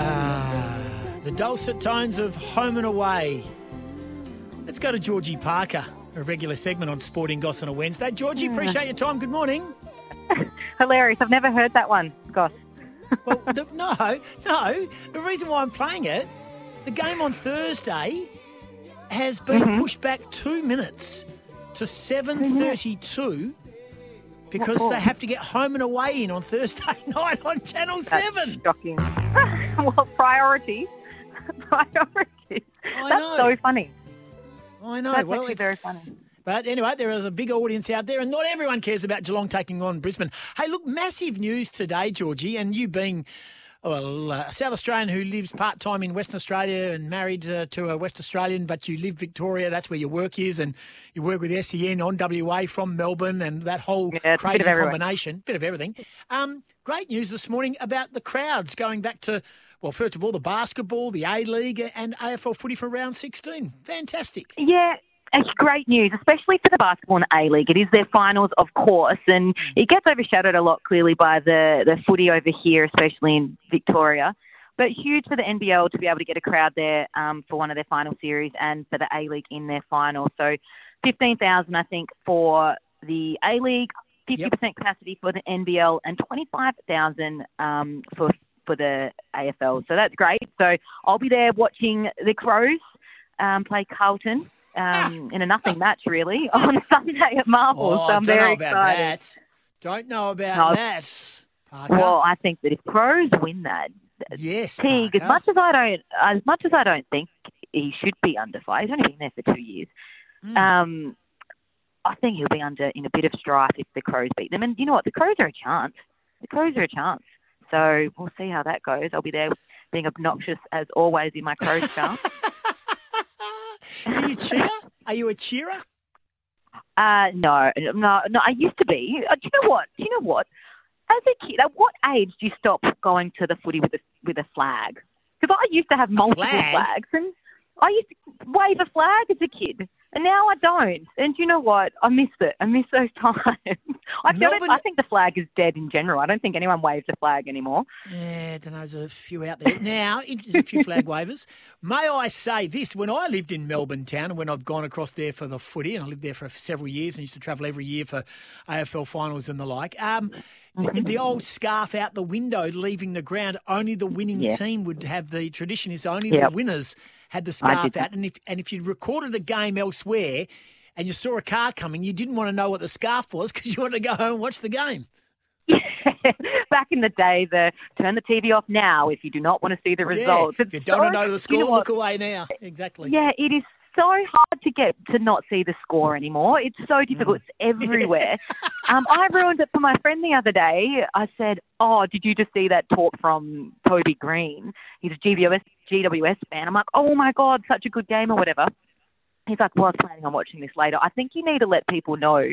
Ah, dulcet tones of Home and Away. Let's go to Georgie Parker, a regular segment on Sporting Goss on a Wednesday. Georgie, hmm. appreciate your time. Good morning. Hilarious. I've never heard that one. Gosh. Well, the, no, no. The reason why I'm playing it, the game on Thursday has been Mm-hmm. pushed back two minutes to 7.32 because they have to get home and away in on Thursday night on Channel 7. Shocking. well, priority. priorities. I That's know. so funny. I know. That's well, it's very funny. But anyway, there is a big audience out there, and not everyone cares about Geelong taking on Brisbane. Hey, look, massive news today, Georgie, and you being well, uh, a South Australian who lives part time in Western Australia and married uh, to a West Australian, but you live Victoria. That's where your work is, and you work with SEN on WA from Melbourne, and that whole Yeah, a bit crazy combination, bit of everything. Um, great news this morning about the crowds going back to. Well, first of all, the basketball, the A League, and AFL footy for round 16. Fantastic. Yeah, it's great news, especially for the basketball and A League. It is their finals, of course, and it gets overshadowed a lot clearly by the, the footy over here, especially in Victoria. But huge for the NBL to be able to get a crowd there um, for one of their final series and for the A League in their final. So 15,000, I think, for the A League, 50% Yep. capacity for the NBL, and 25,000 um, for for the AFL. So that's great. So I'll be there watching the Crows um, play Carlton um, in a nothing match, really, on Sunday at Marvel. Oh, so I'm don't very know about excited. that. Don't know about No. that. Parker. Well, I think that if Crows win that, yes, Teague, as much as I don't, as much as I don't think he should be under fire, he's only been there for two years. Mm. Um, I think he'll be under in a bit of strife if the Crows beat them. And you know what? The Crows are a chance. The Crows are a chance. So we'll see how that goes. I'll be there being obnoxious as always in my Crows scarf. Do you cheer? Are you a cheerer? Uh, no, no, no. I used to be. Uh, do you know what? Do you know what? As a kid, at what age do you stop going to the footy with a with a flag? Because I used to have multiple flag? flags, and I used to wave a flag as a kid, and now I don't. And you know what? I miss it. I miss those times. I, feel Melbourne- I think the flag is dead in general. I don't think anyone waves a flag anymore. Yeah, I don't know. There's a few out there now. There's a few flag wavers. May I say this? When I lived in Melbourne town, and when I've gone across there for the footy, and I lived there for several years, and used to travel every year for AFL finals and the like. Um, the, the old scarf out the window, leaving the ground. Only the winning Yeah. team would have the tradition. Is only Yep. the winners had the scarf out, and if and if you recorded a game elsewhere. And you saw a car coming, you didn't want to know what the scarf was because you wanted to go home and watch the game. Back in the day, the turn the TV off now if you do not want to see the results. Yeah. If you don't so- want to know the score, you know look away now. Exactly. Yeah, it is so hard to get to not see the score anymore. It's so difficult. It's everywhere. um, I ruined it for my friend the other day. I said, "Oh, did you just see that talk from Toby Greene? He's a GWS GWS fan." I'm like, "Oh my god, such a good game or whatever." He's like, "Well, I was planning on watching this later." I think you need to let people know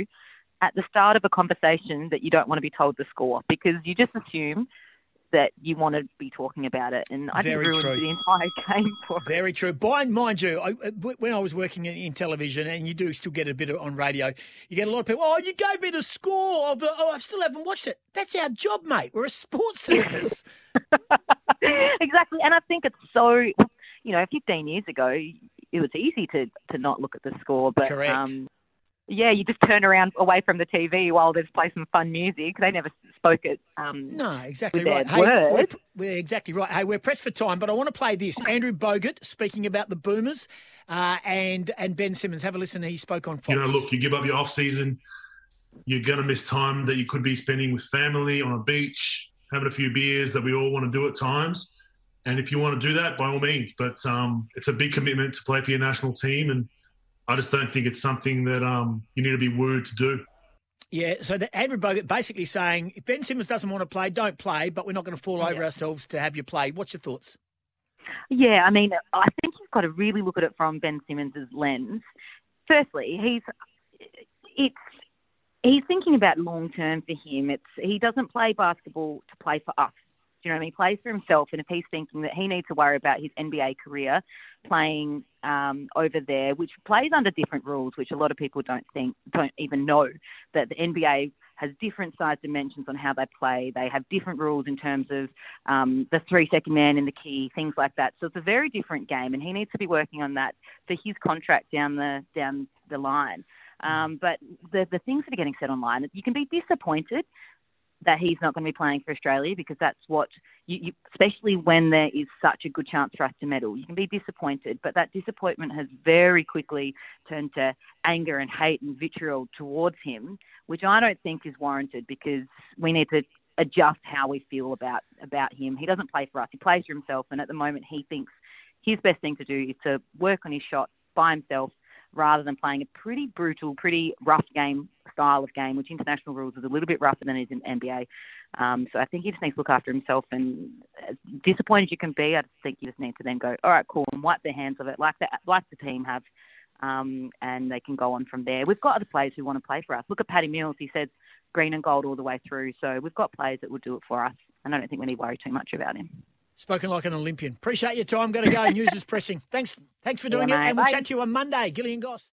at the start of a conversation that you don't want to be told the score because you just assume that you want to be talking about it, and I Very just ruined true. the entire game for it. Very true. By, mind you, I, uh, when I was working in, in television, and you do still get a bit of, on radio, you get a lot of people, oh, you gave me the score of the, oh, I still haven't watched it. That's our job, mate. We're a sports service. exactly. And I think it's so, you know, 15 years ago, it was easy to, to not look at the score. But, Correct. um, yeah, you just turn around away from the TV while there's play some fun music. They never spoke it. Um, no, exactly With right. Hey, we're, we're exactly right. Hey, we're pressed for time, but I want to play this. Andrew Bogut speaking about the Boomers uh, and and Ben Simmons. Have a listen. He spoke on Fox. You know, look, you give up your off season, you're going to miss time that you could be spending with family on a beach, having a few beers that we all want to do at times. And if you want to do that, by all means. But um, it's a big commitment to play for your national team, and I just don't think it's something that um, you need to be wooed to do. Yeah, so the Andrew Bogut basically saying if Ben Simmons doesn't want to play, don't play, but we're not going to fall over ourselves to have you play. What's your thoughts? Yeah, I mean, I think you've got to really look at it from Ben Simmons' lens. Firstly, he's it's he's thinking about long term for him. It's he doesn't play basketball to play for us. You know, he plays for himself, and if he's thinking that he needs to worry about his NBA career playing um, over there, which plays under different rules, which a lot of people don't think, don't even know that the NBA has different size dimensions on how they play. They have different rules in terms of um, the three second man in the key, things like that. So it's a very different game, and he needs to be working on that for his contract down the down the line. Um, but the the things that are getting said online, you can be disappointed that he's not going to be playing for Australia because that's what you, you, especially when there is such a good chance for us to medal. You can be disappointed, but that disappointment has very quickly turned to anger and hate and vitriol towards him, which I don't think is warranted because we need to adjust how we feel about about him. He doesn't play for us; he plays for himself, and at the moment, he thinks his best thing to do is to work on his shot by himself rather than playing a pretty brutal, pretty rough game style of game, which international rules is a little bit rougher than it is in NBA. Um, so I think he just needs to look after himself. And as disappointed as you can be, I think you just need to then go, all right, cool, and wipe their hands of it, like the like the team have. Um, and they can go on from there. We've got other players who want to play for us. Look at Paddy Mills. He said green and gold all the way through. So we've got players that will do it for us. And I don't think we need to worry too much about him. Spoken like an Olympian. Appreciate your time. Got to go. News is pressing. Thanks. Thanks for doing Yeah, it. mate. And we'll Bye. chat to you on Monday. Gillian Goss.